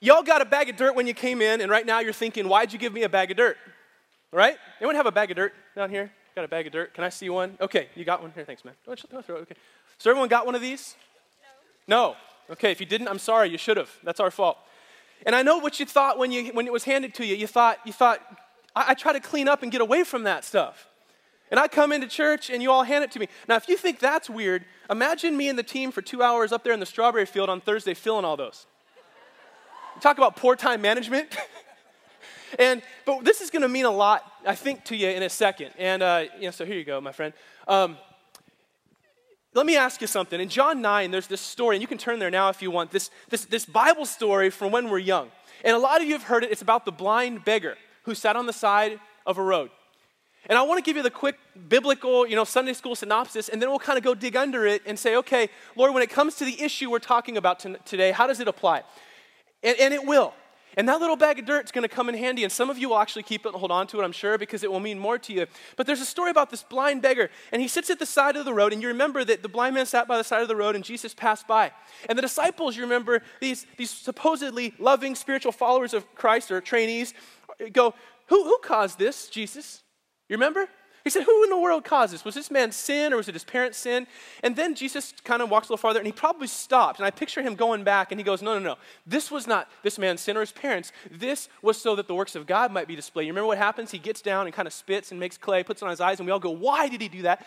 Y'all got a bag of dirt when you came in, and right now you're thinking, why'd you give me a bag of dirt? Right? Anyone have a bag of dirt down here? Got a bag of dirt? Can I see one? Okay, you got one here. Thanks, man. Don't, throw it. Okay. So everyone got one of these? No. No. Okay, if you didn't, I'm sorry. You should have. That's our fault. And I know what you thought when, you, when it was handed to you. You thought, you thought I, I try to clean up and get away from that stuff. And I come into church and you all hand it to me. Now, if you think that's weird, imagine me and the team for two hours up there in the strawberry field on Thursday filling all those. Talk about poor time management. and but this is going to mean a lot, I think, to you in a second. And uh, yeah, so here you go, my friend. Um, let me ask you something. In John 9, there's this story, and you can turn there now if you want, this, this, this Bible story from when we're young. And a lot of you have heard it. It's about the blind beggar who sat on the side of a road. And I want to give you the quick biblical, you know, Sunday school synopsis, and then we'll kind of go dig under it and say, okay, Lord, when it comes to the issue we're talking about today, how does it apply? And, and it will. And that little bag of dirt is going to come in handy, and some of you will actually keep it and hold on to it, I'm sure, because it will mean more to you. But there's a story about this blind beggar, and he sits at the side of the road, and you remember that the blind man sat by the side of the road, and Jesus passed by. And the disciples, you remember, these, these supposedly loving spiritual followers of Christ or trainees, go, Who, who caused this, Jesus? You remember? He said, Who in the world caused this? Was this man's sin or was it his parents' sin? And then Jesus kind of walks a little farther and he probably stopped. And I picture him going back and he goes, No, no, no. This was not this man's sin or his parents. This was so that the works of God might be displayed. You remember what happens? He gets down and kind of spits and makes clay, puts it on his eyes, and we all go, Why did he do that?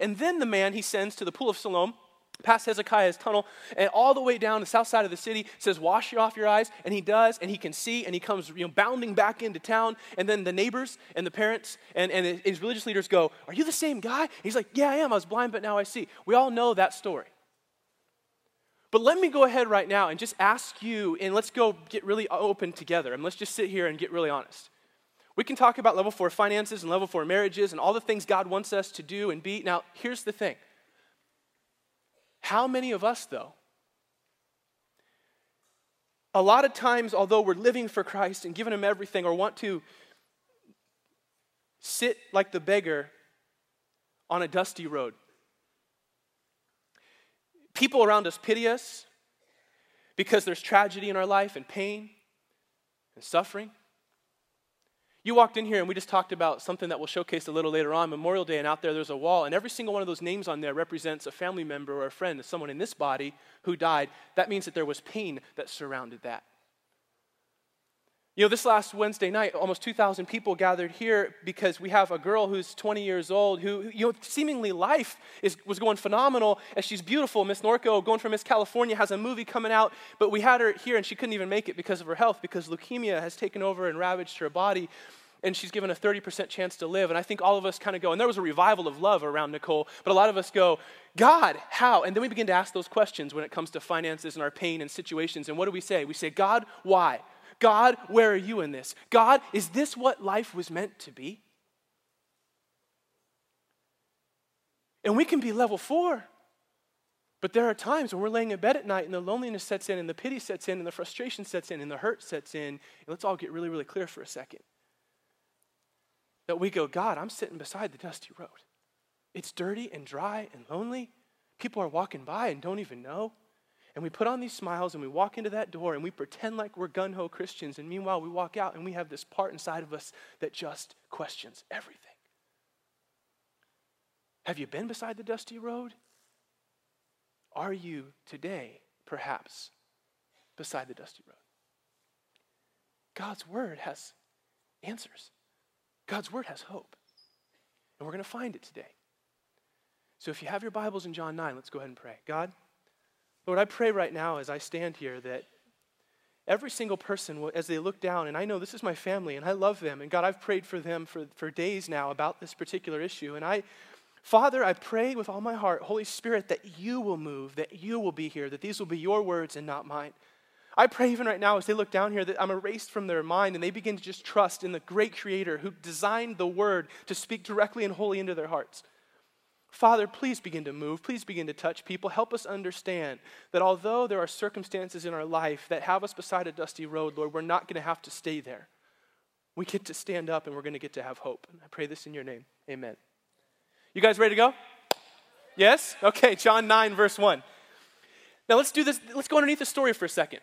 And then the man he sends to the pool of Siloam past Hezekiah's tunnel, and all the way down the south side of the city, says, Wash you off your eyes. And he does, and he can see, and he comes you know, bounding back into town. And then the neighbors and the parents and, and his religious leaders go, Are you the same guy? And he's like, Yeah, I am. I was blind, but now I see. We all know that story. But let me go ahead right now and just ask you, and let's go get really open together, and let's just sit here and get really honest. We can talk about level four finances and level four marriages and all the things God wants us to do and be. Now, here's the thing how many of us, though? A lot of times, although we're living for Christ and giving Him everything, or want to sit like the beggar on a dusty road, people around us pity us because there's tragedy in our life and pain and suffering. You walked in here and we just talked about something that we'll showcase a little later on, Memorial Day, and out there there's a wall, and every single one of those names on there represents a family member or a friend, someone in this body who died. That means that there was pain that surrounded that. You know, this last Wednesday night, almost 2,000 people gathered here because we have a girl who's 20 years old who, you know, seemingly life is, was going phenomenal as she's beautiful. Miss Norco, going from Miss California, has a movie coming out, but we had her here and she couldn't even make it because of her health because leukemia has taken over and ravaged her body and she's given a 30% chance to live. And I think all of us kind of go, and there was a revival of love around Nicole, but a lot of us go, God, how? And then we begin to ask those questions when it comes to finances and our pain and situations. And what do we say? We say, God, why? God, where are you in this? God, is this what life was meant to be? And we can be level four. But there are times when we're laying in bed at night and the loneliness sets in and the pity sets in and the frustration sets in and the hurt sets in. And let's all get really, really clear for a second that we go, God, I'm sitting beside the dusty road. It's dirty and dry and lonely. People are walking by and don't even know. And we put on these smiles and we walk into that door and we pretend like we're gun ho Christians. And meanwhile, we walk out and we have this part inside of us that just questions everything. Have you been beside the dusty road? Are you today, perhaps, beside the dusty road? God's word has answers. God's word has hope. And we're going to find it today. So if you have your Bibles in John 9, let's go ahead and pray. God, Lord, I pray right now as I stand here that every single person, as they look down, and I know this is my family and I love them, and God, I've prayed for them for, for days now about this particular issue. And I, Father, I pray with all my heart, Holy Spirit, that you will move, that you will be here, that these will be your words and not mine. I pray even right now as they look down here that I'm erased from their mind and they begin to just trust in the great creator who designed the word to speak directly and wholly into their hearts. Father, please begin to move. Please begin to touch people. Help us understand that although there are circumstances in our life that have us beside a dusty road, Lord, we're not going to have to stay there. We get to stand up and we're going to get to have hope. And I pray this in your name. Amen. You guys ready to go? Yes? Okay, John 9, verse 1. Now let's do this. Let's go underneath the story for a second.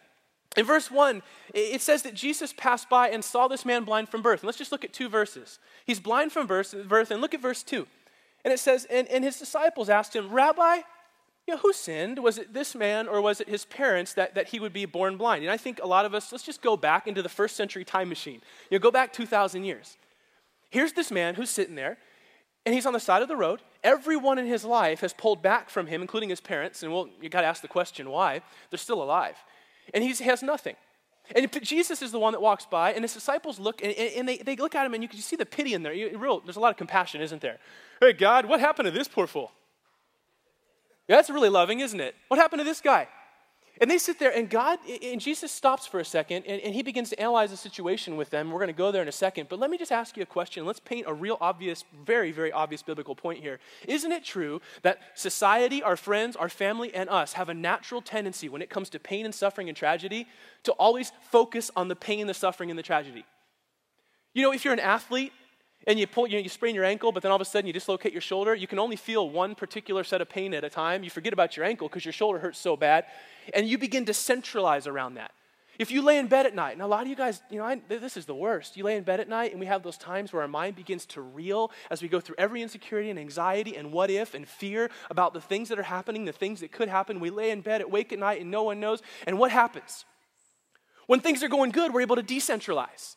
In verse 1, it says that Jesus passed by and saw this man blind from birth. And let's just look at two verses. He's blind from birth, and look at verse 2. And it says, and, and his disciples asked him, Rabbi, you know, who sinned? Was it this man or was it his parents that, that he would be born blind? And I think a lot of us, let's just go back into the first century time machine. You know, go back 2,000 years. Here's this man who's sitting there, and he's on the side of the road. Everyone in his life has pulled back from him, including his parents. And well, you got to ask the question why. They're still alive. And he has nothing. And Jesus is the one that walks by, and his disciples look, and, and they, they look at him, and you can see the pity in there. You, real, there's a lot of compassion, isn't there? Hey, God, what happened to this poor fool? Yeah, that's really loving, isn't it? What happened to this guy? And they sit there, and God, and Jesus stops for a second, and, and he begins to analyze the situation with them. We're going to go there in a second, but let me just ask you a question. Let's paint a real obvious, very, very obvious biblical point here. Isn't it true that society, our friends, our family, and us have a natural tendency when it comes to pain and suffering and tragedy to always focus on the pain, the suffering, and the tragedy? You know, if you're an athlete, and you pull, you, know, you sprain your ankle, but then all of a sudden you dislocate your shoulder, you can only feel one particular set of pain at a time. You forget about your ankle because your shoulder hurts so bad, and you begin to centralize around that. If you lay in bed at night, and a lot of you guys, you know, I, this is the worst. You lay in bed at night, and we have those times where our mind begins to reel as we go through every insecurity and anxiety and what if and fear about the things that are happening, the things that could happen. We lay in bed at wake at night, and no one knows. And what happens? When things are going good, we're able to decentralize.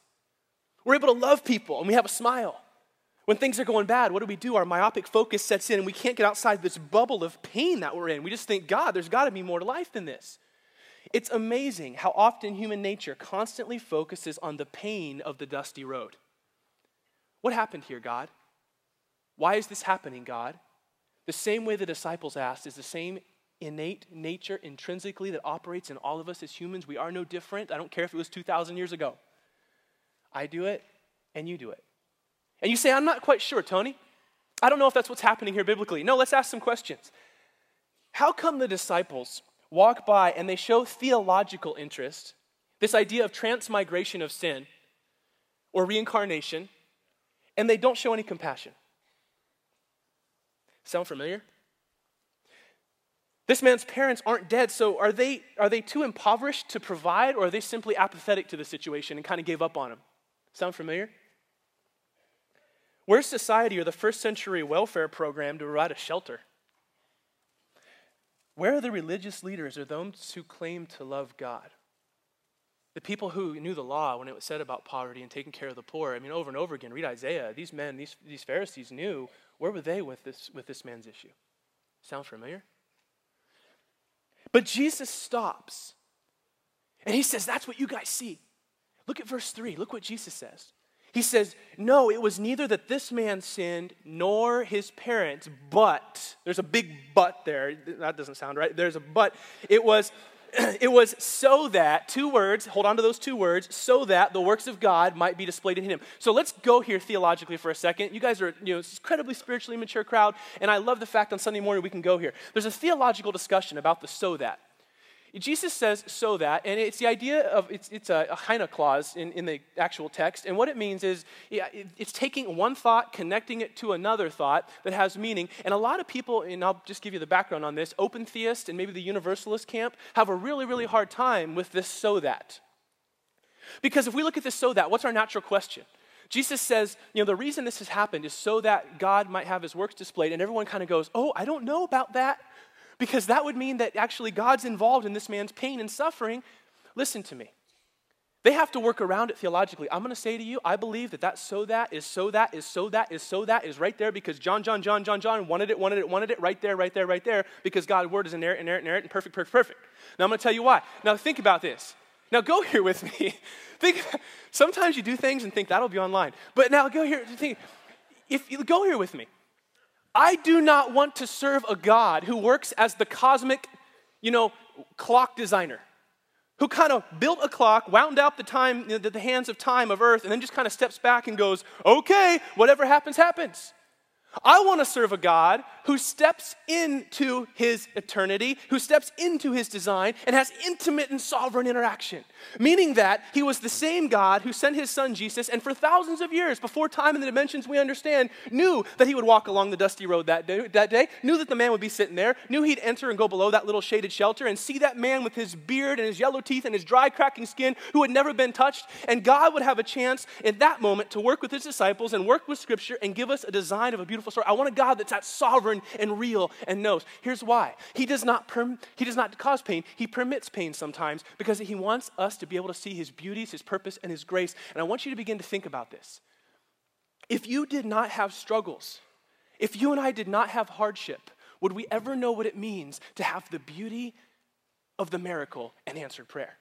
We're able to love people and we have a smile. When things are going bad, what do we do? Our myopic focus sets in and we can't get outside this bubble of pain that we're in. We just think, God, there's got to be more to life than this. It's amazing how often human nature constantly focuses on the pain of the dusty road. What happened here, God? Why is this happening, God? The same way the disciples asked is the same innate nature intrinsically that operates in all of us as humans. We are no different. I don't care if it was 2,000 years ago. I do it, and you do it. And you say, I'm not quite sure, Tony. I don't know if that's what's happening here biblically. No, let's ask some questions. How come the disciples walk by and they show theological interest, this idea of transmigration of sin or reincarnation, and they don't show any compassion? Sound familiar? This man's parents aren't dead, so are they, are they too impoverished to provide, or are they simply apathetic to the situation and kind of gave up on him? Sound familiar? Where's society or the first century welfare program to provide a shelter? Where are the religious leaders or those who claim to love God? The people who knew the law when it was said about poverty and taking care of the poor. I mean, over and over again, read Isaiah. These men, these, these Pharisees knew. Where were they with this, with this man's issue? Sound familiar? But Jesus stops and he says, That's what you guys see. Look at verse 3. Look what Jesus says. He says, No, it was neither that this man sinned nor his parents, but, there's a big but there. That doesn't sound right. There's a but. It was. It was so that, two words, hold on to those two words, so that the works of God might be displayed in him. So let's go here theologically for a second. You guys are, you know, incredibly spiritually mature crowd, and I love the fact on Sunday morning we can go here. There's a theological discussion about the so that. Jesus says so that, and it's the idea of, it's, it's a, a hina clause in, in the actual text, and what it means is yeah, it, it's taking one thought, connecting it to another thought that has meaning, and a lot of people, and I'll just give you the background on this, open theist and maybe the universalist camp have a really, really hard time with this so that. Because if we look at this so that, what's our natural question? Jesus says, you know, the reason this has happened is so that God might have his works displayed, and everyone kind of goes, oh, I don't know about that because that would mean that actually God's involved in this man's pain and suffering. Listen to me. They have to work around it theologically. I'm going to say to you, I believe that that so that is so that is so that is so that is right there because John, John, John, John, John wanted it, wanted it, wanted it right there, right there, right there because God's word is inerrant, inerrant, inerrant, and perfect, perfect, perfect. Now I'm going to tell you why. Now think about this. Now go here with me. think. Sometimes you do things and think that'll be online, but now go here. Think. If you go here with me, I do not want to serve a God who works as the cosmic, you know, clock designer, who kind of built a clock, wound out the time, you know, the hands of time of earth, and then just kind of steps back and goes, okay, whatever happens, happens. I want to serve a God who steps into his eternity, who steps into his design, and has intimate and sovereign interaction. Meaning that he was the same God who sent his son Jesus, and for thousands of years, before time and the dimensions we understand, knew that he would walk along the dusty road that day, that day, knew that the man would be sitting there, knew he'd enter and go below that little shaded shelter and see that man with his beard and his yellow teeth and his dry, cracking skin who had never been touched. And God would have a chance in that moment to work with his disciples and work with scripture and give us a design of a beautiful story. I want a God that's that sovereign and real and knows. Here's why. He does not perm- he does not cause pain. He permits pain sometimes because he wants us to be able to see his beauties, his purpose and his grace. And I want you to begin to think about this. If you did not have struggles, if you and I did not have hardship, would we ever know what it means to have the beauty of the miracle and answered prayer?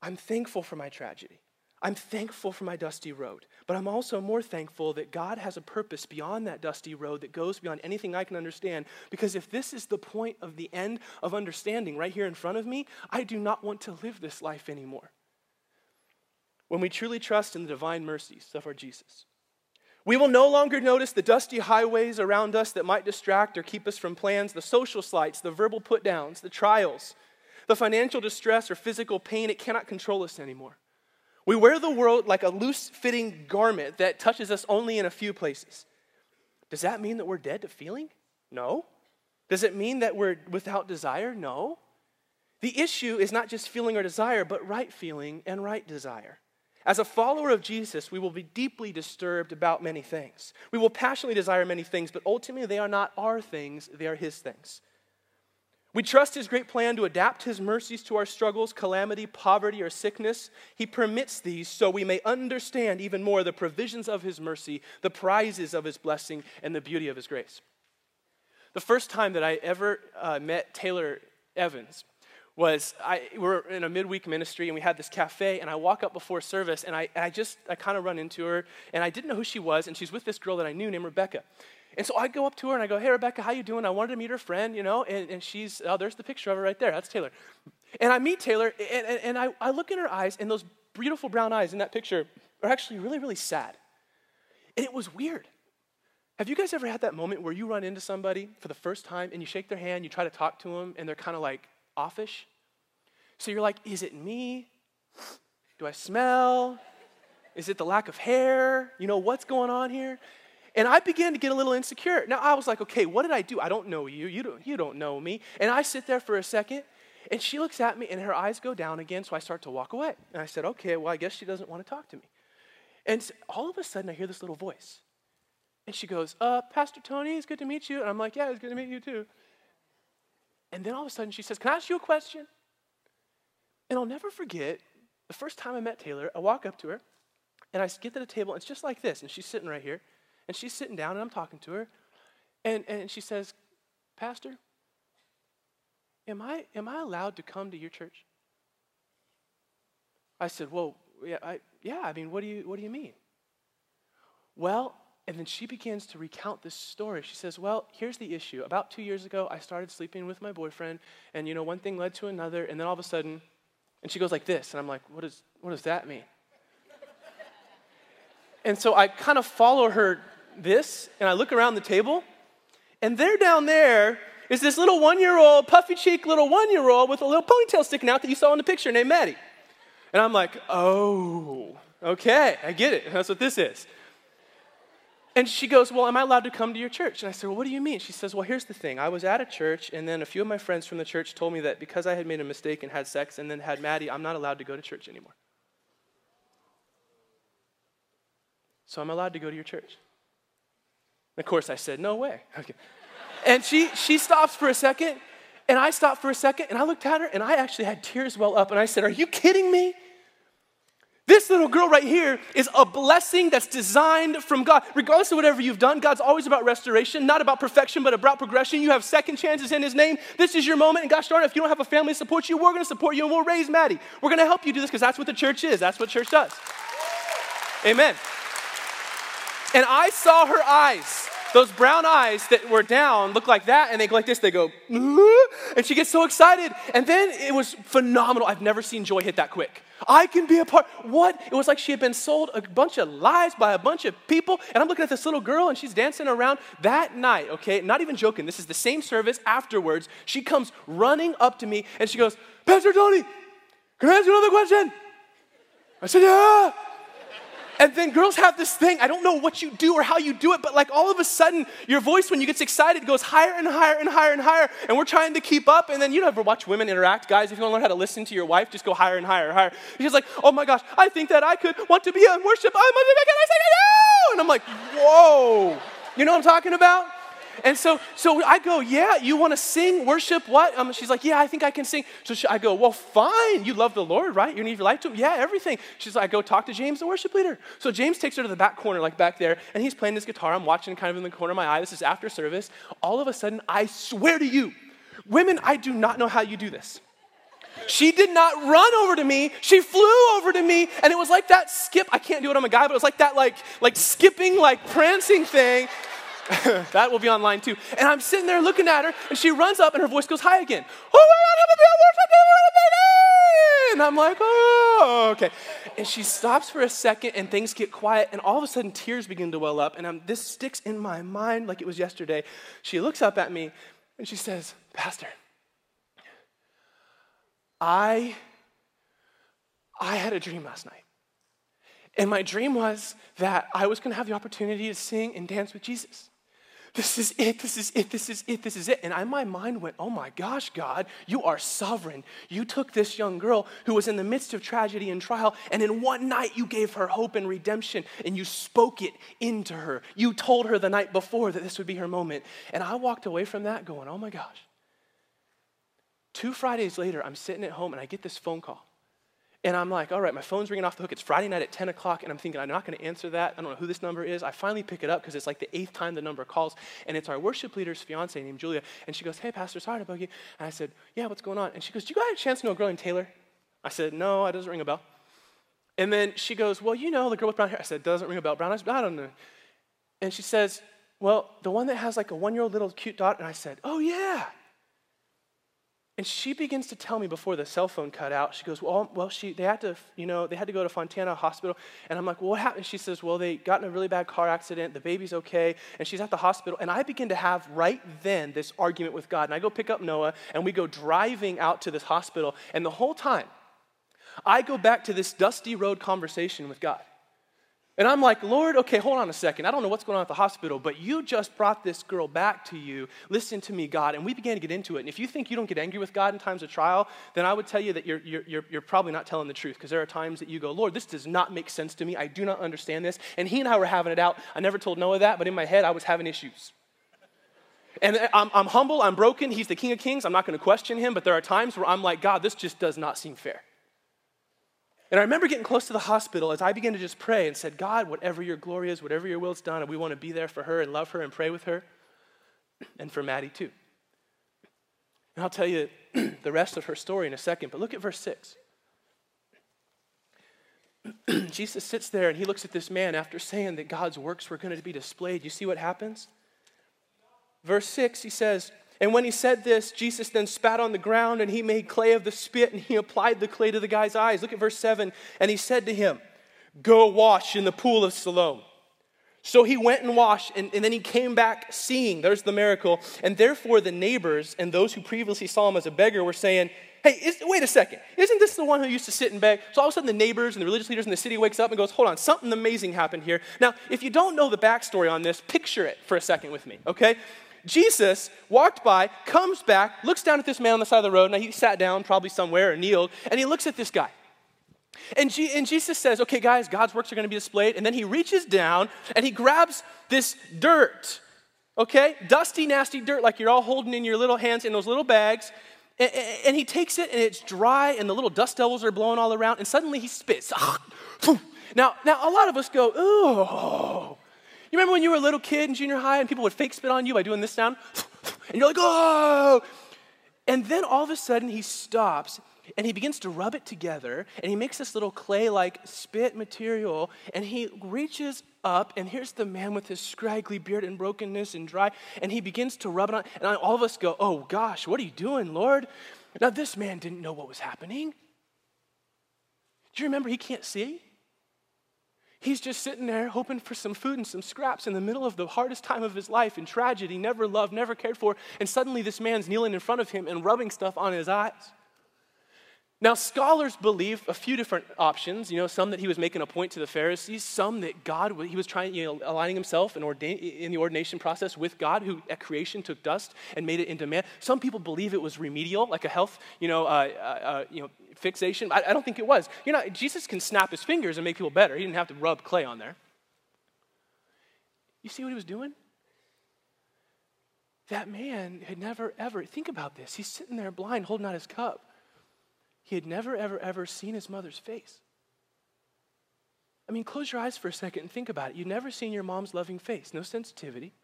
I'm thankful for my tragedy. I'm thankful for my dusty road, but I'm also more thankful that God has a purpose beyond that dusty road that goes beyond anything I can understand. Because if this is the point of the end of understanding right here in front of me, I do not want to live this life anymore. When we truly trust in the divine mercies of our Jesus, we will no longer notice the dusty highways around us that might distract or keep us from plans, the social slights, the verbal put downs, the trials, the financial distress or physical pain. It cannot control us anymore. We wear the world like a loose fitting garment that touches us only in a few places. Does that mean that we're dead to feeling? No. Does it mean that we're without desire? No. The issue is not just feeling or desire, but right feeling and right desire. As a follower of Jesus, we will be deeply disturbed about many things. We will passionately desire many things, but ultimately they are not our things, they are His things. We trust His great plan to adapt His mercies to our struggles, calamity, poverty, or sickness. He permits these so we may understand even more the provisions of His mercy, the prizes of His blessing, and the beauty of His grace. The first time that I ever uh, met Taylor Evans was I we were in a midweek ministry and we had this cafe and I walk up before service and I, and I just I kind of run into her and I didn't know who she was and she's with this girl that I knew named Rebecca. And so I go up to her and I go, hey, Rebecca, how you doing? I wanted to meet her friend, you know, and, and she's, oh, there's the picture of her right there. That's Taylor. And I meet Taylor and, and, and I, I look in her eyes and those beautiful brown eyes in that picture are actually really, really sad. And it was weird. Have you guys ever had that moment where you run into somebody for the first time and you shake their hand, you try to talk to them, and they're kind of like offish? So you're like, is it me? Do I smell? Is it the lack of hair? You know, what's going on here? And I began to get a little insecure. Now I was like, okay, what did I do? I don't know you. You don't, you don't know me. And I sit there for a second, and she looks at me, and her eyes go down again, so I start to walk away. And I said, okay, well, I guess she doesn't want to talk to me. And all of a sudden, I hear this little voice. And she goes, uh, Pastor Tony, it's good to meet you. And I'm like, yeah, it's good to meet you too. And then all of a sudden, she says, can I ask you a question? And I'll never forget the first time I met Taylor, I walk up to her, and I get to the table, and it's just like this, and she's sitting right here. And she's sitting down and I'm talking to her. And, and she says, Pastor, am I, am I allowed to come to your church? I said, Well, yeah, I, yeah, I mean, what do, you, what do you mean? Well, and then she begins to recount this story. She says, Well, here's the issue. About two years ago, I started sleeping with my boyfriend, and you know, one thing led to another, and then all of a sudden, and she goes like this, and I'm like, What, is, what does that mean? and so I kind of follow her this and I look around the table, and there down there is this little one year old, puffy cheek little one year old with a little ponytail sticking out that you saw in the picture named Maddie. And I'm like, oh, okay, I get it. That's what this is. And she goes, Well, am I allowed to come to your church? And I said, Well, what do you mean? She says, Well, here's the thing. I was at a church, and then a few of my friends from the church told me that because I had made a mistake and had sex and then had Maddie, I'm not allowed to go to church anymore. So I'm allowed to go to your church. Of course, I said, No way. Okay. And she, she stops for a second, and I stopped for a second, and I looked at her, and I actually had tears well up, and I said, Are you kidding me? This little girl right here is a blessing that's designed from God. Regardless of whatever you've done, God's always about restoration, not about perfection, but about progression. You have second chances in His name. This is your moment. And gosh darn it, if you don't have a family to support you, we're going to support you and we'll raise Maddie. We're going to help you do this because that's what the church is. That's what church does. Amen. And I saw her eyes. those brown eyes that were down look like that, and they go like this. They go, and she gets so excited. And then it was phenomenal. I've never seen joy hit that quick. I can be a part. What? It was like she had been sold a bunch of lies by a bunch of people. And I'm looking at this little girl and she's dancing around. That night, okay, not even joking, this is the same service afterwards. She comes running up to me and she goes, Pastor Tony, can I ask you another question? I said, Yeah. And then girls have this thing, I don't know what you do or how you do it, but like all of a sudden, your voice, when you get excited, goes higher and higher and higher and higher. And we're trying to keep up. And then you never watch women interact. Guys, if you want to learn how to listen to your wife, just go higher and higher and higher. She's like, oh my gosh, I think that I could want to be in worship. I'm can I say no? And I'm like, whoa. You know what I'm talking about? And so, so I go, yeah, you want to sing, worship, what? Um, she's like, yeah, I think I can sing. So she, I go, well, fine. You love the Lord, right? You need your life to him. Yeah, everything. She's like, I go talk to James, the worship leader. So James takes her to the back corner, like back there, and he's playing his guitar. I'm watching kind of in the corner of my eye. This is after service. All of a sudden, I swear to you, women, I do not know how you do this. She did not run over to me. She flew over to me, and it was like that skip. I can't do it. I'm a guy, but it was like that, like, like skipping, like prancing thing. that will be online too. And I'm sitting there looking at her, and she runs up, and her voice goes high again. Oh, and I'm like, oh, okay. And she stops for a second, and things get quiet, and all of a sudden, tears begin to well up. And I'm, this sticks in my mind like it was yesterday. She looks up at me, and she says, Pastor, I, I had a dream last night. And my dream was that I was going to have the opportunity to sing and dance with Jesus. This is it, this is it, this is it, this is it. And I, my mind went, oh my gosh, God, you are sovereign. You took this young girl who was in the midst of tragedy and trial, and in one night you gave her hope and redemption, and you spoke it into her. You told her the night before that this would be her moment. And I walked away from that going, oh my gosh. Two Fridays later, I'm sitting at home and I get this phone call. And I'm like, all right, my phone's ringing off the hook. It's Friday night at 10 o'clock, and I'm thinking, I'm not going to answer that. I don't know who this number is. I finally pick it up because it's like the eighth time the number calls, and it's our worship leader's fiance named Julia. And she goes, hey, Pastor, sorry to bug you. And I said, yeah, what's going on? And she goes, do you guys a chance to know a girl named Taylor? I said, no, it doesn't ring a bell. And then she goes, well, you know the girl with brown hair. I said, doesn't ring a bell. Brown eyes? I don't know. And she says, well, the one that has like a one-year-old little cute daughter. And I said, oh, yeah. And she begins to tell me before the cell phone cut out, she goes, Well, well she, they, had to, you know, they had to go to Fontana Hospital. And I'm like, Well, what happened? She says, Well, they got in a really bad car accident. The baby's okay. And she's at the hospital. And I begin to have right then this argument with God. And I go pick up Noah, and we go driving out to this hospital. And the whole time, I go back to this dusty road conversation with God. And I'm like, Lord, okay, hold on a second. I don't know what's going on at the hospital, but you just brought this girl back to you. Listen to me, God. And we began to get into it. And if you think you don't get angry with God in times of trial, then I would tell you that you're, you're, you're probably not telling the truth because there are times that you go, Lord, this does not make sense to me. I do not understand this. And he and I were having it out. I never told Noah that, but in my head, I was having issues. And I'm, I'm humble, I'm broken. He's the King of Kings. I'm not going to question him, but there are times where I'm like, God, this just does not seem fair. And I remember getting close to the hospital as I began to just pray and said, God, whatever your glory is, whatever your will is done, and we want to be there for her and love her and pray with her, and for Maddie too. And I'll tell you the rest of her story in a second, but look at verse 6. Jesus sits there and he looks at this man after saying that God's works were going to be displayed. You see what happens? Verse 6, he says, and when he said this, Jesus then spat on the ground and he made clay of the spit and he applied the clay to the guy's eyes. Look at verse 7. And he said to him, Go wash in the pool of Siloam. So he went and washed, and, and, then he came back seeing. There's the miracle. And therefore, the neighbors and those who previously saw him as a beggar were saying, Hey, is, wait a second. Isn't this the one who used to sit and beg? So all of a sudden, the neighbors and the religious leaders in the city wakes up and goes, Hold on, something amazing happened here. Now, if you don't know the backstory on this, picture it for a second with me, okay? Jesus walked by, comes back, looks down at this man on the side of the road. Now he sat down probably somewhere or kneeled, and he looks at this guy. And, G- and Jesus says, Okay, guys, God's works are going to be displayed. And then he reaches down and he grabs this dirt, okay? Dusty, nasty dirt, like you're all holding in your little hands in those little bags. And, and he takes it and it's dry, and the little dust devils are blowing all around. And suddenly he spits. Now, now a lot of us go, Oh, you remember when you were a little kid in junior high and people would fake spit on you by doing this sound? And you're like, oh! And then all of a sudden he stops and he begins to rub it together and he makes this little clay like spit material and he reaches up and here's the man with his scraggly beard and brokenness and dry and he begins to rub it on and all of us go oh gosh what are you doing lord now this man didn't know what was happening do you remember he can't see He's just sitting there hoping for some food and some scraps in the middle of the hardest time of his life in tragedy, never loved, never cared for. And suddenly this man's kneeling in front of him and rubbing stuff on his eyes. Now, scholars believe a few different options. You know, some that he was making a point to the Pharisees, some that God, he was trying, you know, aligning himself in, ordain, in the ordination process with God, who at creation took dust and made it into man. Some people believe it was remedial, like a health, you know, uh, uh, uh, you know fixation. I, I don't think it was. You know, Jesus can snap his fingers and make people better. He didn't have to rub clay on there. You see what he was doing? That man had never, ever, think about this. He's sitting there blind, holding out his cup. He had never, ever, ever seen his mother's face. I mean, close your eyes for a second and think about it. You've never seen your mom's loving face, no sensitivity.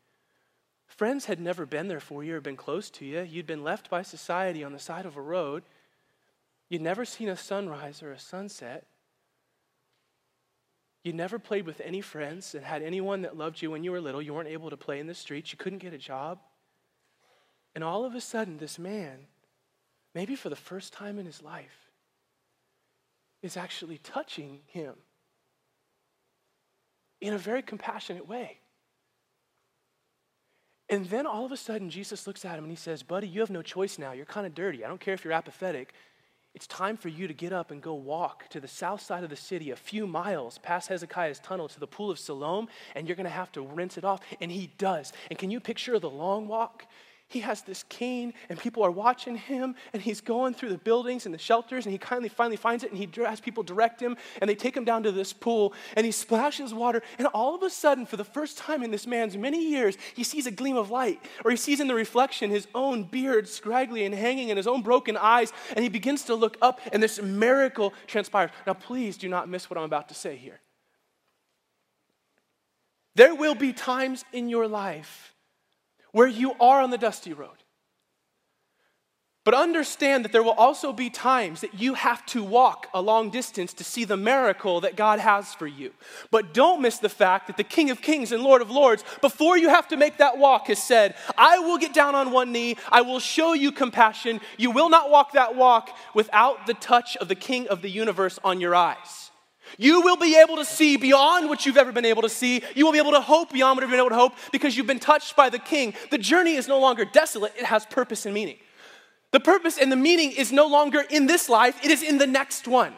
Friends had never been there for you or been close to you. You'd been left by society on the side of a road. You'd never seen a sunrise or a sunset. You never played with any friends and had anyone that loved you when you were little. You weren't able to play in the streets. You couldn't get a job. And all of a sudden, this man maybe for the first time in his life, is actually touching him in a very compassionate way. And then all of a sudden, Jesus looks at him and he says, Buddy, you have no choice now. You're kind of dirty. I don't care if you're apathetic. It's time for you to get up and go walk to the south side of the city, a few miles past Hezekiah's tunnel to the pool of Siloam, and you're going to have to rinse it off. And he does. And can you picture the long walk? He has this cane and people are watching him and he's going through the buildings and the shelters and he kindly finally finds it and he has people direct him and they take him down to this pool and he splashes water and all of a sudden for the first time in this man's many years he sees a gleam of light or he sees in the reflection his own beard scraggly and hanging and his own broken eyes and he begins to look up and this miracle transpires. Now please do not miss what i'm about to say here. There will be times in your life where you are on the dusty road. But understand that there will also be times that you have to walk a long distance to see the miracle that God has for you. But don't miss the fact that the King of Kings and Lord of Lords, before you have to make that walk, has said, I will get down on one knee, I will show you compassion. You will not walk that walk without the touch of the King of the universe on your eyes. You will be able to see beyond what you've ever been able to see. You will be able to hope beyond what you've been able to hope because you've been touched by the King. The journey is no longer desolate, it has purpose and meaning. The purpose and the meaning is no longer in this life, it is in the next one.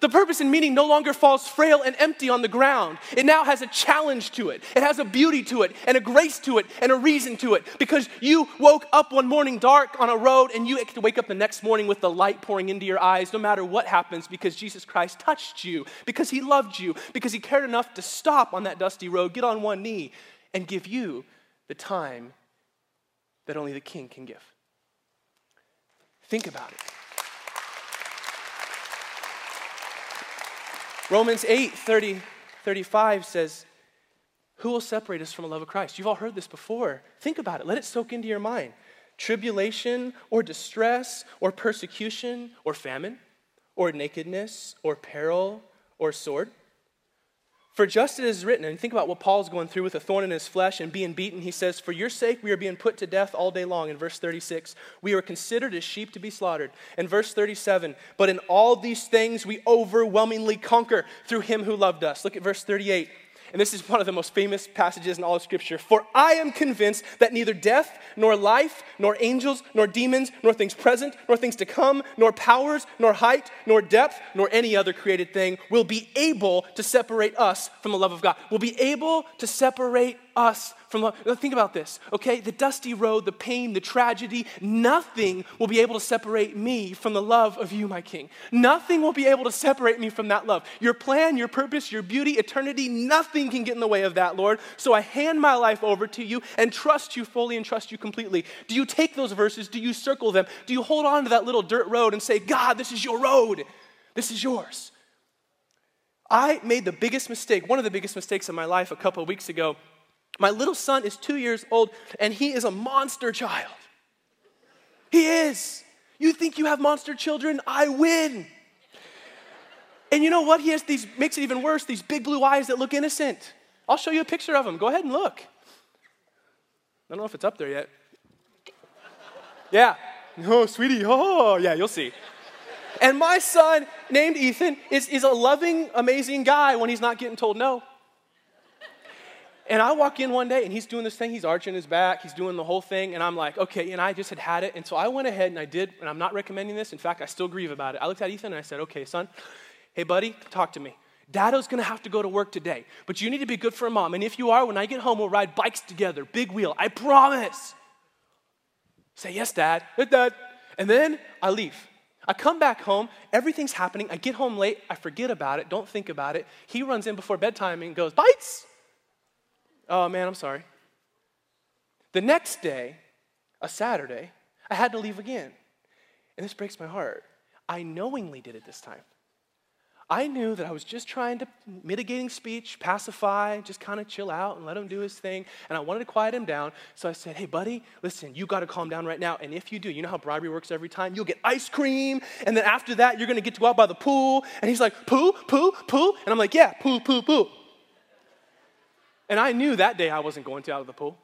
The purpose and meaning no longer falls frail and empty on the ground. It now has a challenge to it. It has a beauty to it, and a grace to it, and a reason to it. Because you woke up one morning dark on a road, and you wake up the next morning with the light pouring into your eyes, no matter what happens, because Jesus Christ touched you, because He loved you, because He cared enough to stop on that dusty road, get on one knee, and give you the time that only the King can give. Think about it. Romans 8 30, 35 says, Who will separate us from the love of Christ? You've all heard this before. Think about it, let it soak into your mind. Tribulation or distress or persecution or famine or nakedness or peril or sword. For just as it is written, and think about what Paul's going through with a thorn in his flesh and being beaten, he says, For your sake we are being put to death all day long. In verse 36, we are considered as sheep to be slaughtered. In verse 37, but in all these things we overwhelmingly conquer through him who loved us. Look at verse 38. And this is one of the most famous passages in all of Scripture. For I am convinced that neither death, nor life, nor angels, nor demons, nor things present, nor things to come, nor powers, nor height, nor depth, nor any other created thing will be able to separate us from the love of God. Will be able to separate us from uh, love. Think about this, okay? The dusty road, the pain, the tragedy, nothing will be able to separate me from the love of you, my King. Nothing will be able to separate me from that love. Your plan, your purpose, your beauty, eternity, nothing can get in the way of that, Lord. So I hand my life over to you and trust you fully and trust you completely. Do you take those verses? Do you circle them? Do you hold on to that little dirt road and say, God, this is your road? This is yours. I made the biggest mistake, one of the biggest mistakes of my life a couple of weeks ago my little son is two years old and he is a monster child. He is. You think you have monster children? I win. And you know what? He has these, makes it even worse, these big blue eyes that look innocent. I'll show you a picture of him. Go ahead and look. I don't know if it's up there yet. Yeah. Oh, sweetie. Oh, yeah, you'll see. And my son, named Ethan, is, is a loving, amazing guy when he's not getting told no. And I walk in one day and he's doing this thing, he's arching his back, he's doing the whole thing, and I'm like, okay, and I just had had it. And so I went ahead and I did, and I'm not recommending this. In fact, I still grieve about it. I looked at Ethan and I said, okay, son, hey, buddy, talk to me. Dado's gonna have to go to work today, but you need to be good for mom. And if you are, when I get home, we'll ride bikes together, big wheel, I promise. Say, yes, dad, yes, dad. And then I leave. I come back home, everything's happening. I get home late, I forget about it, don't think about it. He runs in before bedtime and goes, Bites! Oh man, I'm sorry. The next day, a Saturday, I had to leave again. And this breaks my heart. I knowingly did it this time. I knew that I was just trying to mitigating speech, pacify, just kind of chill out and let him do his thing. And I wanted to quiet him down. So I said, Hey, buddy, listen, you got to calm down right now. And if you do, you know how bribery works every time? You'll get ice cream. And then after that, you're going to get to go out by the pool. And he's like, Poo, poo, poo. And I'm like, Yeah, poo, poo, poo. And I knew that day I wasn't going to out of the pool.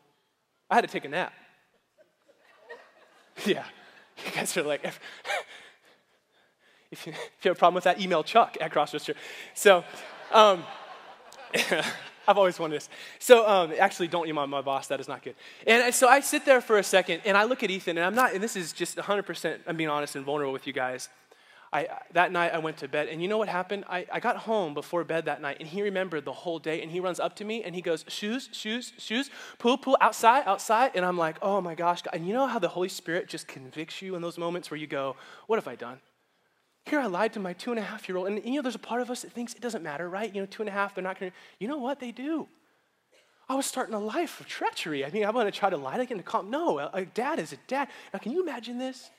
I had to take a nap. yeah. You guys are like, if, you, have a problem with that, email Chuck at Crossroads. So, um, I've always wanted this. So, um, actually, don't email my boss. That is not good. And so I sit there for a second, and I look at Ethan, and I'm not, and this is just 100%, I'm being honest and vulnerable with you guys. I, that night I went to bed, and you know what happened? I, I got home before bed that night, and he remembered the whole day, and he runs up to me, and he goes, shoes, shoes, shoes, pool, pool, outside, outside, and I'm like, oh my gosh. And you know how the Holy Spirit just convicts you in those moments where you go, what have I done? Here I lied to my two and a half year old, and you know, there's a part of us that thinks it doesn't matter, right? You know, two and a half, they're not gonna, you know what? They do. I was starting a life of treachery. I mean, I'm gonna try to lie to get to calm. No, a, a dad is a dad. Now, can you imagine this?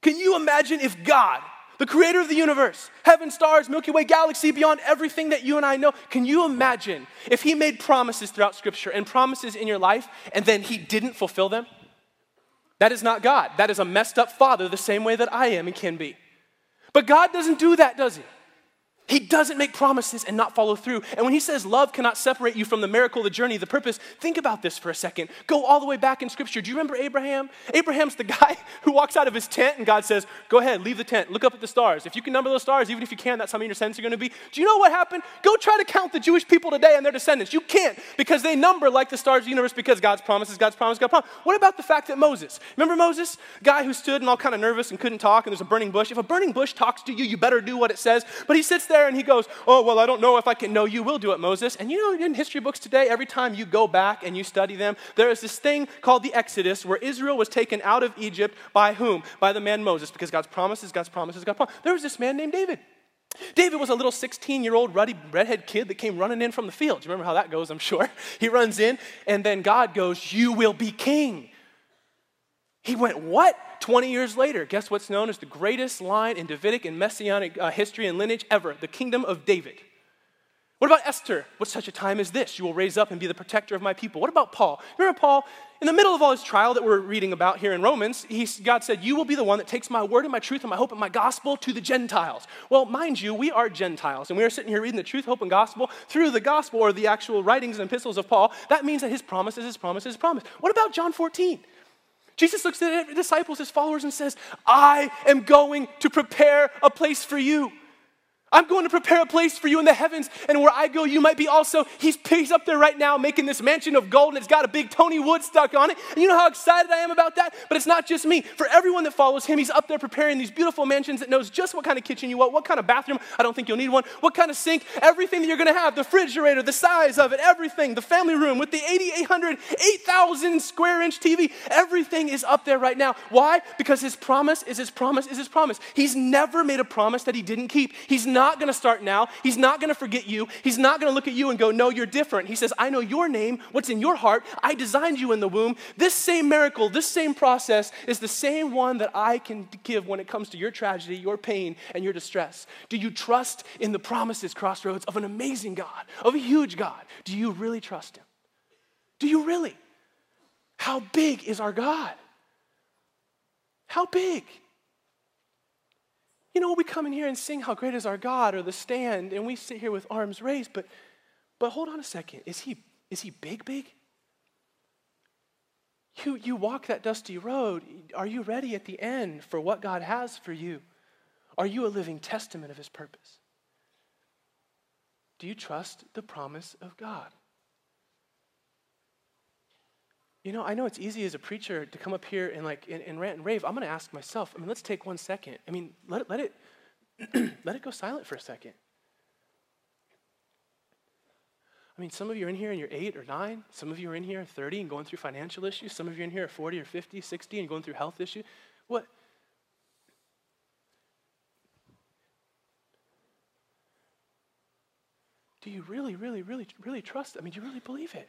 Can you imagine if God, the creator of the universe, heaven, stars, Milky Way galaxy, beyond everything that you and I know. Can you imagine if he made promises throughout Scripture and promises in your life and then he didn't fulfill them? That is not God. That is a messed up father, the same way that I am and can be. But God doesn't do that, does he? He doesn't make promises and not follow through. And when he says love cannot separate you from the miracle, the journey, the purpose, think about this for a second. Go all the way back in scripture. Do you remember Abraham? Abraham's the guy who walks out of his tent and God says, Go ahead, leave the tent, look up at the stars. If you can number those stars, even if you can, that's how many your descendants are going to be. Do you know what happened? Go try to count the Jewish people today and their descendants. You can't because they number like the stars of the universe because God's promises, God's promise, God's promise. What about the fact that Moses, remember Moses? Guy who stood and all kind of nervous and couldn't talk, and there's a burning bush. If a burning bush talks to you, you better do what it says. But he sits there and he goes, Oh, well, I don't know if I can. No, you will do it, Moses. And you know, in history books today, every time you go back and you study them, there is this thing called the Exodus where Israel was taken out of Egypt by whom? By the man Moses, because God's promises, God's promises, God's promises. There was this man named David. David was a little 16 year old ruddy redhead kid that came running in from the field. You remember how that goes? I'm sure. He runs in, and then God goes, You will be king. He went, What? 20 years later, guess what's known as the greatest line in Davidic and Messianic uh, history and lineage ever the kingdom of David. What about Esther? What such a time as this? You will raise up and be the protector of my people. What about Paul? Remember Paul? In the middle of all his trial that we're reading about here in Romans, he, God said, You will be the one that takes my word and my truth and my hope and my gospel to the Gentiles. Well, mind you, we are Gentiles, and we are sitting here reading the truth, hope, and gospel through the gospel or the actual writings and epistles of Paul. That means that his promise is his promise is his promise. What about John 14? Jesus looks at his disciples, his followers, and says, I am going to prepare a place for you. I'm going to prepare a place for you in the heavens, and where I go, you might be also. He's, he's up there right now making this mansion of gold, and it's got a big Tony Wood stuck on it. And you know how excited I am about that? But it's not just me. For everyone that follows him, he's up there preparing these beautiful mansions that knows just what kind of kitchen you want, what kind of bathroom. I don't think you'll need one. What kind of sink, everything that you're going to have, the refrigerator, the size of it, everything, the family room with the 8,800, 8,000 square inch TV. Everything is up there right now. Why? Because his promise is his promise is his promise. He's never made a promise that he didn't keep. He's not not going to start now. He's not going to forget you. He's not going to look at you and go, No, you're different. He says, I know your name, what's in your heart. I designed you in the womb. This same miracle, this same process is the same one that I can give when it comes to your tragedy, your pain, and your distress. Do you trust in the promises, Crossroads, of an amazing God, of a huge God? Do you really trust Him? Do you really? How big is our God? How big? You know, we come in here and sing How Great is Our God or The Stand, and we sit here with arms raised, but, but hold on a second. Is he, is he big, big? You, you walk that dusty road. Are you ready at the end for what God has for you? Are you a living testament of his purpose? Do you trust the promise of God? You know, I know it's easy as a preacher to come up here and like and, and rant and rave. I'm going to ask myself. I mean, let's take one second. I mean, let it let it let it go silent for a second. I mean, some of you are in here and you're eight or nine. Some of you are in here 30 and going through financial issues. Some of you are in here at 40 or 50, 60 and going through health issues. What? Do you really, really, really, really trust? I mean, do you really believe it?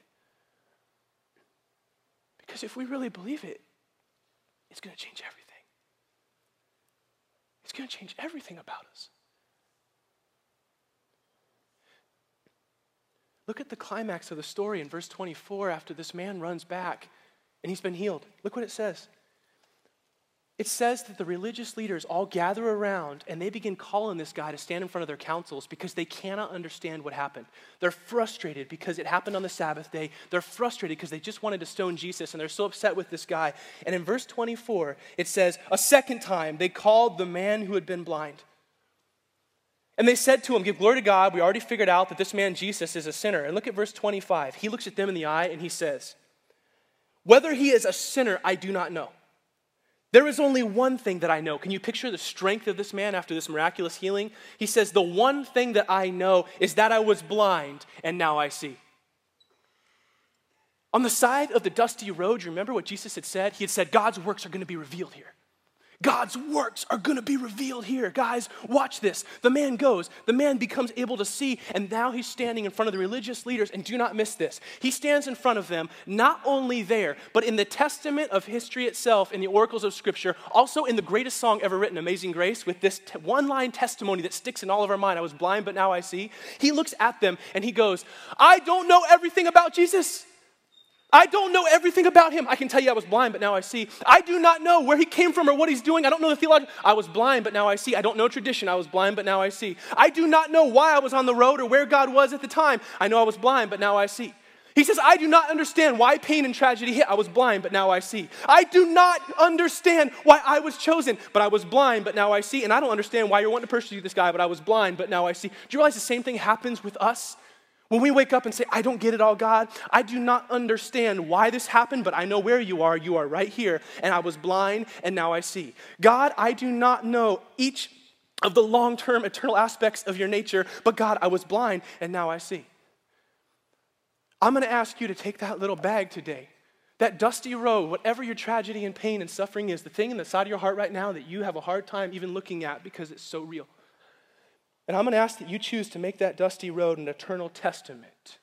Because if we really believe it, it's going to change everything. It's going to change everything about us. Look at the climax of the story in verse 24 after this man runs back and he's been healed. Look what it says. It says that the religious leaders all gather around and they begin calling this guy to stand in front of their councils because they cannot understand what happened. They're frustrated because it happened on the Sabbath day. They're frustrated because they just wanted to stone Jesus and they're so upset with this guy. And in verse 24, it says, A second time they called the man who had been blind. And they said to him, Give glory to God. We already figured out that this man Jesus is a sinner. And look at verse 25. He looks at them in the eye and he says, Whether he is a sinner, I do not know. There is only one thing that I know. Can you picture the strength of this man after this miraculous healing? He says, The one thing that I know is that I was blind and now I see. On the side of the dusty road, you remember what Jesus had said? He had said, God's works are going to be revealed here. God's works are going to be revealed here. Guys, watch this. The man goes, the man becomes able to see, and now he's standing in front of the religious leaders. And do not miss this. He stands in front of them, not only there, but in the testament of history itself, in the oracles of Scripture, also in the greatest song ever written, Amazing Grace, with this t- one line testimony that sticks in all of our mind. I was blind, but now I see. He looks at them and he goes, I don't know everything about Jesus. I don't know everything about him. I can tell you I was blind, but now I see. I do not know where he came from or what he's doing. I don't know the theology. I was blind, but now I see. I don't know tradition. I was blind, but now I see. I do not know why I was on the road or where God was at the time. I know I was blind, but now I see. He says, I do not understand why pain and tragedy hit. I was blind, but now I see. I do not understand why I was chosen, but I was blind, but now I see. And I don't understand why you're wanting to persecute this guy, but I was blind, but now I see. Do you realize the same thing happens with us? When we wake up and say, I don't get it all, God, I do not understand why this happened, but I know where you are. You are right here. And I was blind, and now I see. God, I do not know each of the long term eternal aspects of your nature, but God, I was blind, and now I see. I'm to ask you to take that little bag today, that dusty road, whatever your tragedy and pain and suffering is, the thing in the side of your heart right now that you have a hard time even looking at because it's so real. And I'm going to ask that you choose to make that dusty road an eternal testament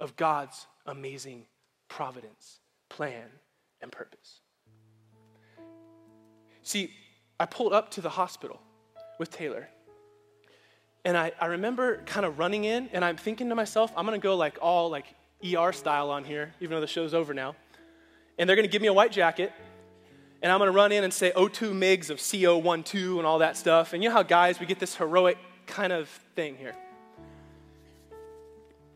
of God's amazing providence, plan, and purpose. See, I pulled up to the hospital with Taylor. And I, I remember kind of running in, and I'm thinking to myself, I'm gonna go like all like ER style on here, even though the show's over now. And they're gonna give me a white jacket, and I'm going to run in and say O2 MIGs of CO12 and all that stuff. And you know how guys, we get this heroic kind of thing here.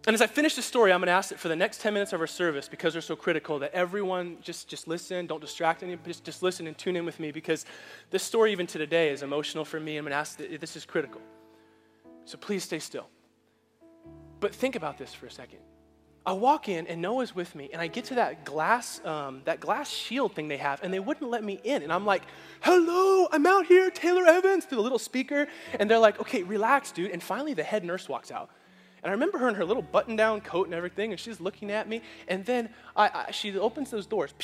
And as I finish the story, I'm going to ask that for the next 10 minutes of our service, because they're so critical, that everyone just, just listen, don't distract anybody, just, just listen and tune in with me, because this story, even to today, is emotional for me. I'm going to ask that this is critical. So please stay still. But think about this for a second. I walk in and Noah's with me, and I get to that glass, um, that glass shield thing they have, and they wouldn't let me in. And I'm like, "Hello, I'm out here, Taylor Evans," through the little speaker, and they're like, "Okay, relax, dude." And finally, the head nurse walks out, and I remember her in her little button-down coat and everything, and she's looking at me, and then I, I, she opens those doors,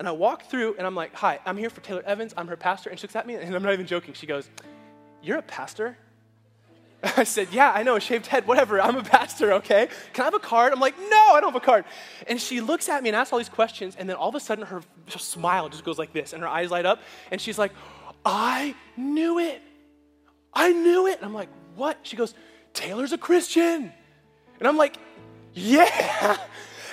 and I walk through, and I'm like, "Hi, I'm here for Taylor Evans. I'm her pastor," and she looks at me, and I'm not even joking. She goes, "You're a pastor?" I said, Yeah, I know, shaved head, whatever. I'm a pastor, okay? Can I have a card? I'm like, No, I don't have a card. And she looks at me and asks all these questions, and then all of a sudden her smile just goes like this, and her eyes light up, and she's like, I knew it. I knew it. And I'm like, What? She goes, Taylor's a Christian. And I'm like, Yeah.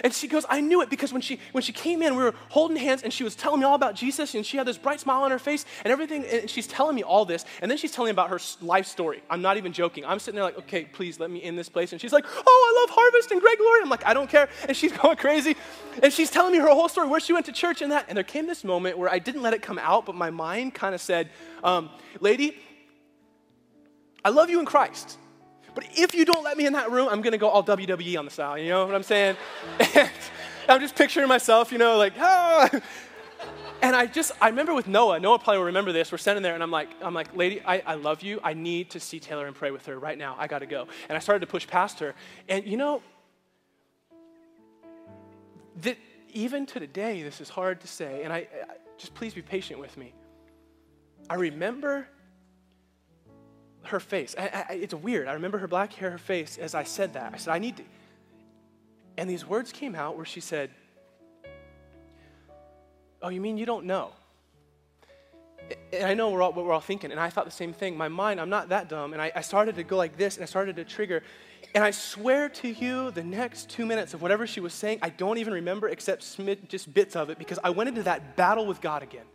And she goes, I knew it because when she when she came in, we were holding hands and she was telling me all about Jesus and she had this bright smile on her face and everything. And she's telling me all this. And then she's telling me about her life story. I'm not even joking. I'm sitting there like, okay, please let me in this place. And she's like, oh, I love Harvest and Greg Laurie. I'm like, I don't care. And she's going crazy. And she's telling me her whole story, where she went to church and that. And there came this moment where I didn't let it come out, but my mind kind of said, um, lady, I love you in Christ. But if you don't let me in that room, I'm going to go all WWE on the style. You know what I'm saying? And I'm just picturing myself, you know, like, ah. And I just, I remember with Noah, Noah probably will remember this. We're standing there and I'm like, I'm like, lady, I, I love you. I need to see Taylor and pray with her right now. I got to go. And I started to push past her. And you know, that even to today, this is hard to say. And I, I just please be patient with me. I remember her face. I, I, it's weird. I remember her black hair, her face as I said that. I said, I need to. And these words came out where she said, Oh, you mean you don't know? And I know we're all, what we're all thinking, and I thought the same thing. My mind, I'm not that dumb, and I, I started to go like this, and I started to trigger. And I swear to you, the next two minutes of whatever she was saying, I don't even remember except just bits of it because I went into that battle with God again.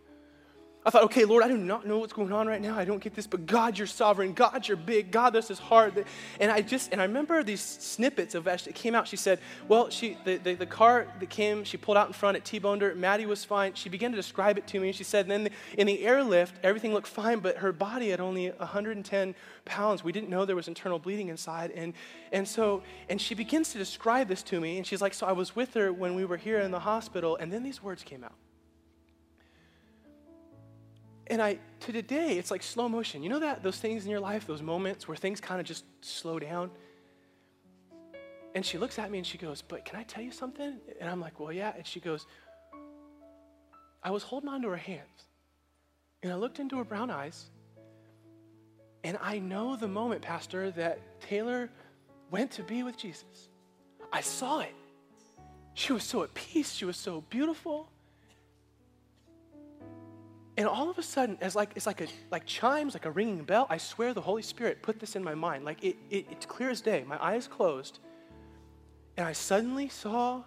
I thought, okay, Lord, I do not know what's going on right now. I don't get this, but God, you're sovereign. God, you're big. God, this is hard. And I just, and I remember these snippets of as it came out. She said, well, she, the, the, the car that came, she pulled out in front, it T-boned her. Maddie was fine. She began to describe it to me. And she said, then in the airlift, everything looked fine, but her body had only 110 pounds. We didn't know there was internal bleeding inside. And, and so, and she begins to describe this to me. And she's like, so I was with her when we were here in the hospital. And then these words came out. And I, to today, it's like slow motion. You know that, those things in your life, those moments where things kind of just slow down? And she looks at me and she goes, But can I tell you something? And I'm like, Well, yeah. And she goes, I was holding on to her hands. And I looked into her brown eyes. And I know the moment, Pastor, that Taylor went to be with Jesus. I saw it. She was so at peace. She was so beautiful. And all of a sudden, as like it's like a like chimes, like a ringing bell. I swear the Holy Spirit put this in my mind. Like it, it it's clear as day. My eyes closed, and I suddenly saw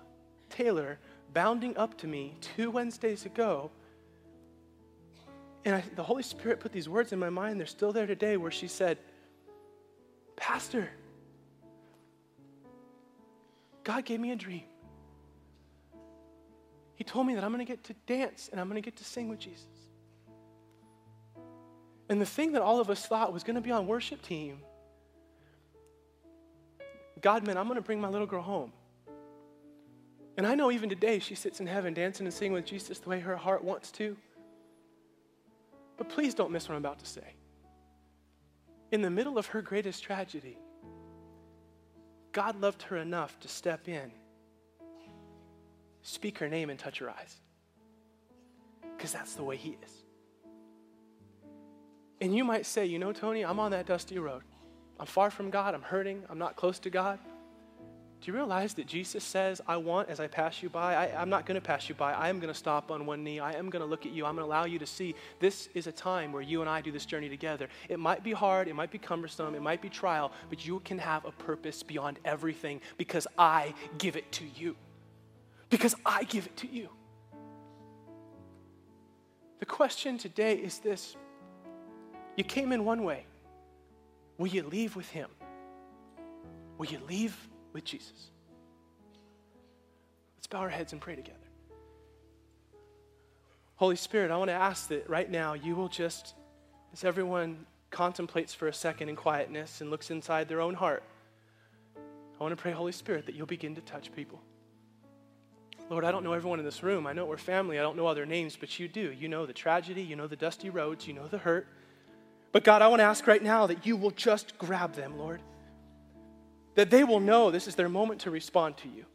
Taylor bounding up to me two Wednesdays ago. And I, the Holy Spirit put these words in my mind. They're still there today, where she said, "Pastor, God gave me a dream. He told me that I'm going to get to dance and I'm going to get to sing with Jesus." And the thing that all of us thought was going to be on worship team, God meant, I'm going to bring my little girl home. And I know even today she sits in heaven dancing and singing with Jesus the way her heart wants to. But please don't miss what I'm about to say. In the middle of her greatest tragedy, God loved her enough to step in, speak her name, and touch her eyes. Because that's the way He is. And you might say, you know, Tony, I'm on that dusty road. I'm far from God. I'm hurting. I'm not close to God. Do you realize that Jesus says, I want as I pass you by? I, am not going to pass you by. I am going to stop on one knee. I am going to look at you. I'm going to allow you to see this is a time where you and I do this journey together. It might be hard. It might be cumbersome. It might be trial, but you can have a purpose beyond everything because I give it to you. Because I give it to you. The question today is this you came in one way. Will you leave with Him? Will you leave with Jesus? Let's bow our heads and pray together. Holy Spirit, I want to ask that right now you will just, as everyone contemplates for a second in quietness and looks inside their own heart, I want to pray, Holy Spirit, that you'll begin to touch people. Lord, I don't know everyone in this room. I know we're family. I don't know all their names, but you do. You know the tragedy. You know the dusty roads. You know the hurt. But God, I want to ask right now that you will just grab them, Lord. That they will know this is their moment to respond to you.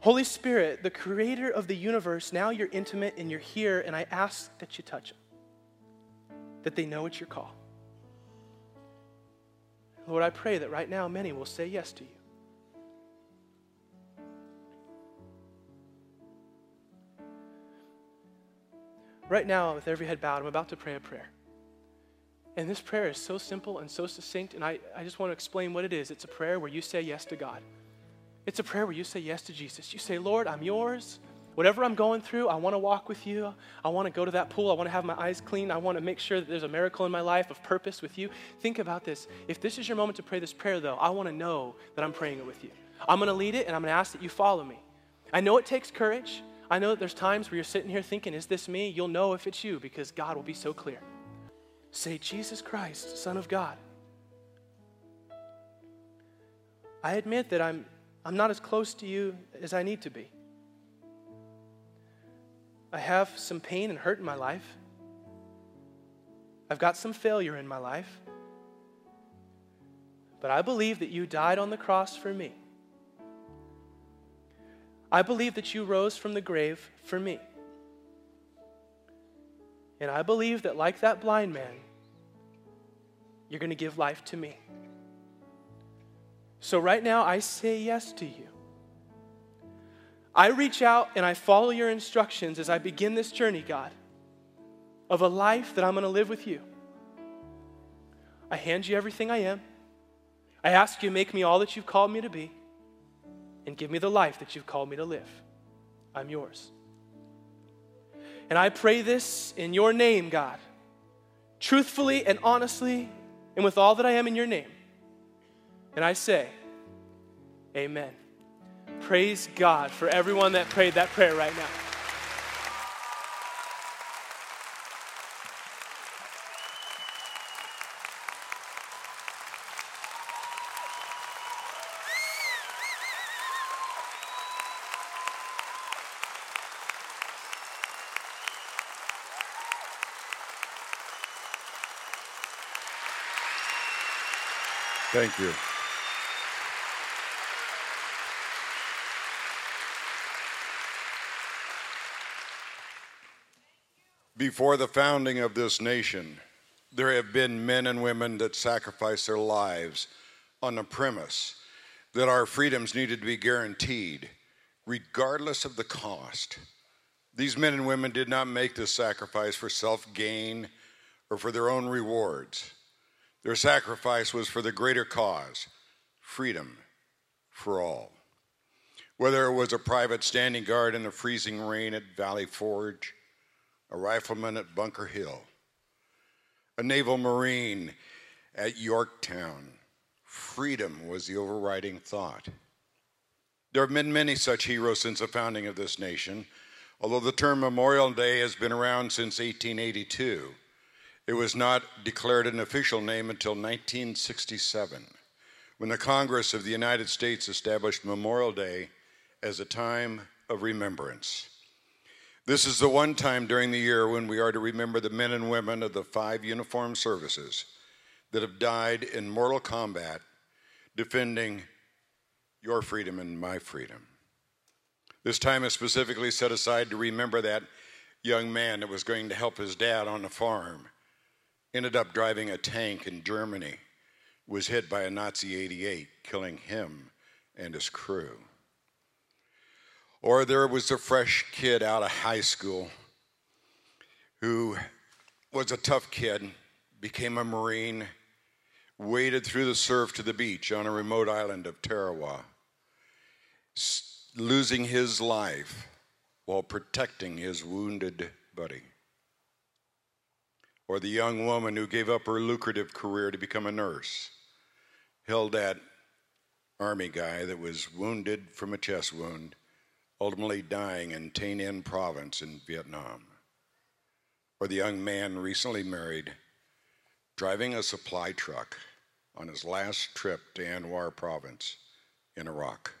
Holy Spirit, the creator of the universe, now you're intimate and you're here, and I ask that you touch them, that they know it's your call. Lord, I pray that right now many will say yes to you. Right now, with every head bowed, I'm about to pray a prayer. And this prayer is so simple and so succinct, and I, I just want to explain what it is. It's a prayer where you say yes to God. It's a prayer where you say yes to Jesus. You say, Lord, I'm yours. Whatever I'm going through, I want to walk with you. I want to go to that pool. I want to have my eyes clean. I want to make sure that there's a miracle in my life of purpose with you. Think about this. If this is your moment to pray this prayer, though, I want to know that I'm praying it with you. I'm going to lead it and I'm going to ask that you follow me. I know it takes courage. I know that there's times where you're sitting here thinking, is this me? You'll know if it's you because God will be so clear. Say, Jesus Christ, Son of God. I admit that I'm, I'm not as close to you as I need to be. I have some pain and hurt in my life. I've got some failure in my life. But I believe that you died on the cross for me. I believe that you rose from the grave for me. And I believe that, like that blind man, you're going to give life to me. So, right now, I say yes to you. I reach out and I follow your instructions as I begin this journey, God, of a life that I'm going to live with you. I hand you everything I am. I ask you make me all that you've called me to be and give me the life that you've called me to live. I'm yours. And I pray this in your name, God, truthfully and honestly, and with all that I am in your name. And I say, Amen. Praise God for everyone that prayed that prayer right now. Thank you. Before the founding of this nation, there have been men and women that sacrificed their lives on the premise that our freedoms needed to be guaranteed, regardless of the cost. These men and women did not make this sacrifice for self gain or for their own rewards. Their sacrifice was for the greater cause freedom for all. Whether it was a private standing guard in the freezing rain at Valley Forge, a rifleman at Bunker Hill, a naval marine at Yorktown. Freedom was the overriding thought. There have been many such heroes since the founding of this nation. Although the term Memorial Day has been around since 1882, it was not declared an official name until 1967, when the Congress of the United States established Memorial Day as a time of remembrance. This is the one time during the year when we are to remember the men and women of the five uniformed services that have died in mortal combat defending your freedom and my freedom. This time is specifically set aside to remember that young man that was going to help his dad on the farm, ended up driving a tank in Germany, was hit by a Nazi 88, killing him and his crew. Or there was a fresh kid out of high school who was a tough kid, became a Marine, waded through the surf to the beach on a remote island of Tarawa, losing his life while protecting his wounded buddy. Or the young woman who gave up her lucrative career to become a nurse, held that army guy that was wounded from a chest wound ultimately dying in Tay Ninh province in Vietnam. Or the young man recently married, driving a supply truck on his last trip to Anbar province in Iraq,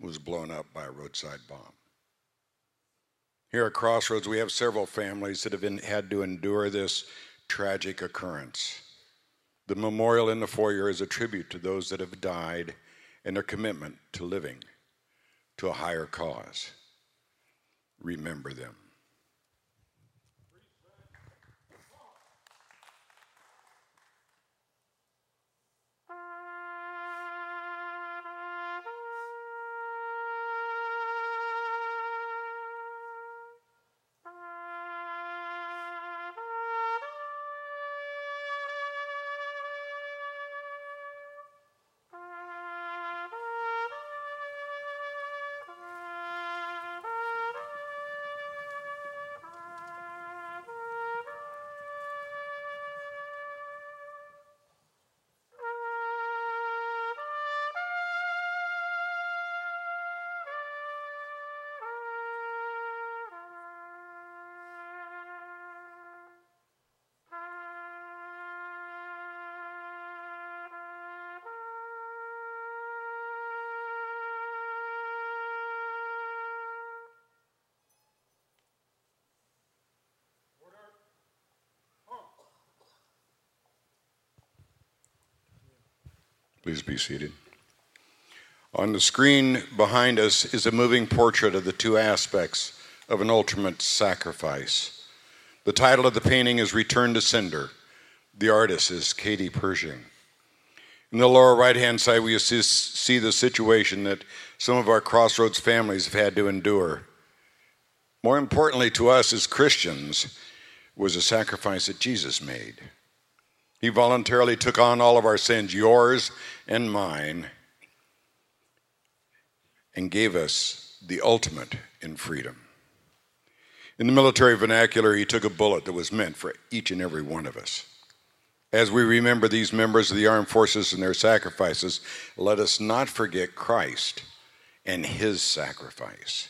was blown up by a roadside bomb. Here at Crossroads, we have several families that have been, had to endure this tragic occurrence. The memorial in the foyer is a tribute to those that have died and their commitment to living to a higher cause. Remember them. Please be seated. On the screen behind us is a moving portrait of the two aspects of an ultimate sacrifice. The title of the painting is Return to Cinder. The artist is Katie Pershing. In the lower right hand side, we see the situation that some of our crossroads families have had to endure. More importantly to us as Christians was a sacrifice that Jesus made. He voluntarily took on all of our sins, yours and mine, and gave us the ultimate in freedom. In the military vernacular, he took a bullet that was meant for each and every one of us. As we remember these members of the armed forces and their sacrifices, let us not forget Christ and his sacrifice.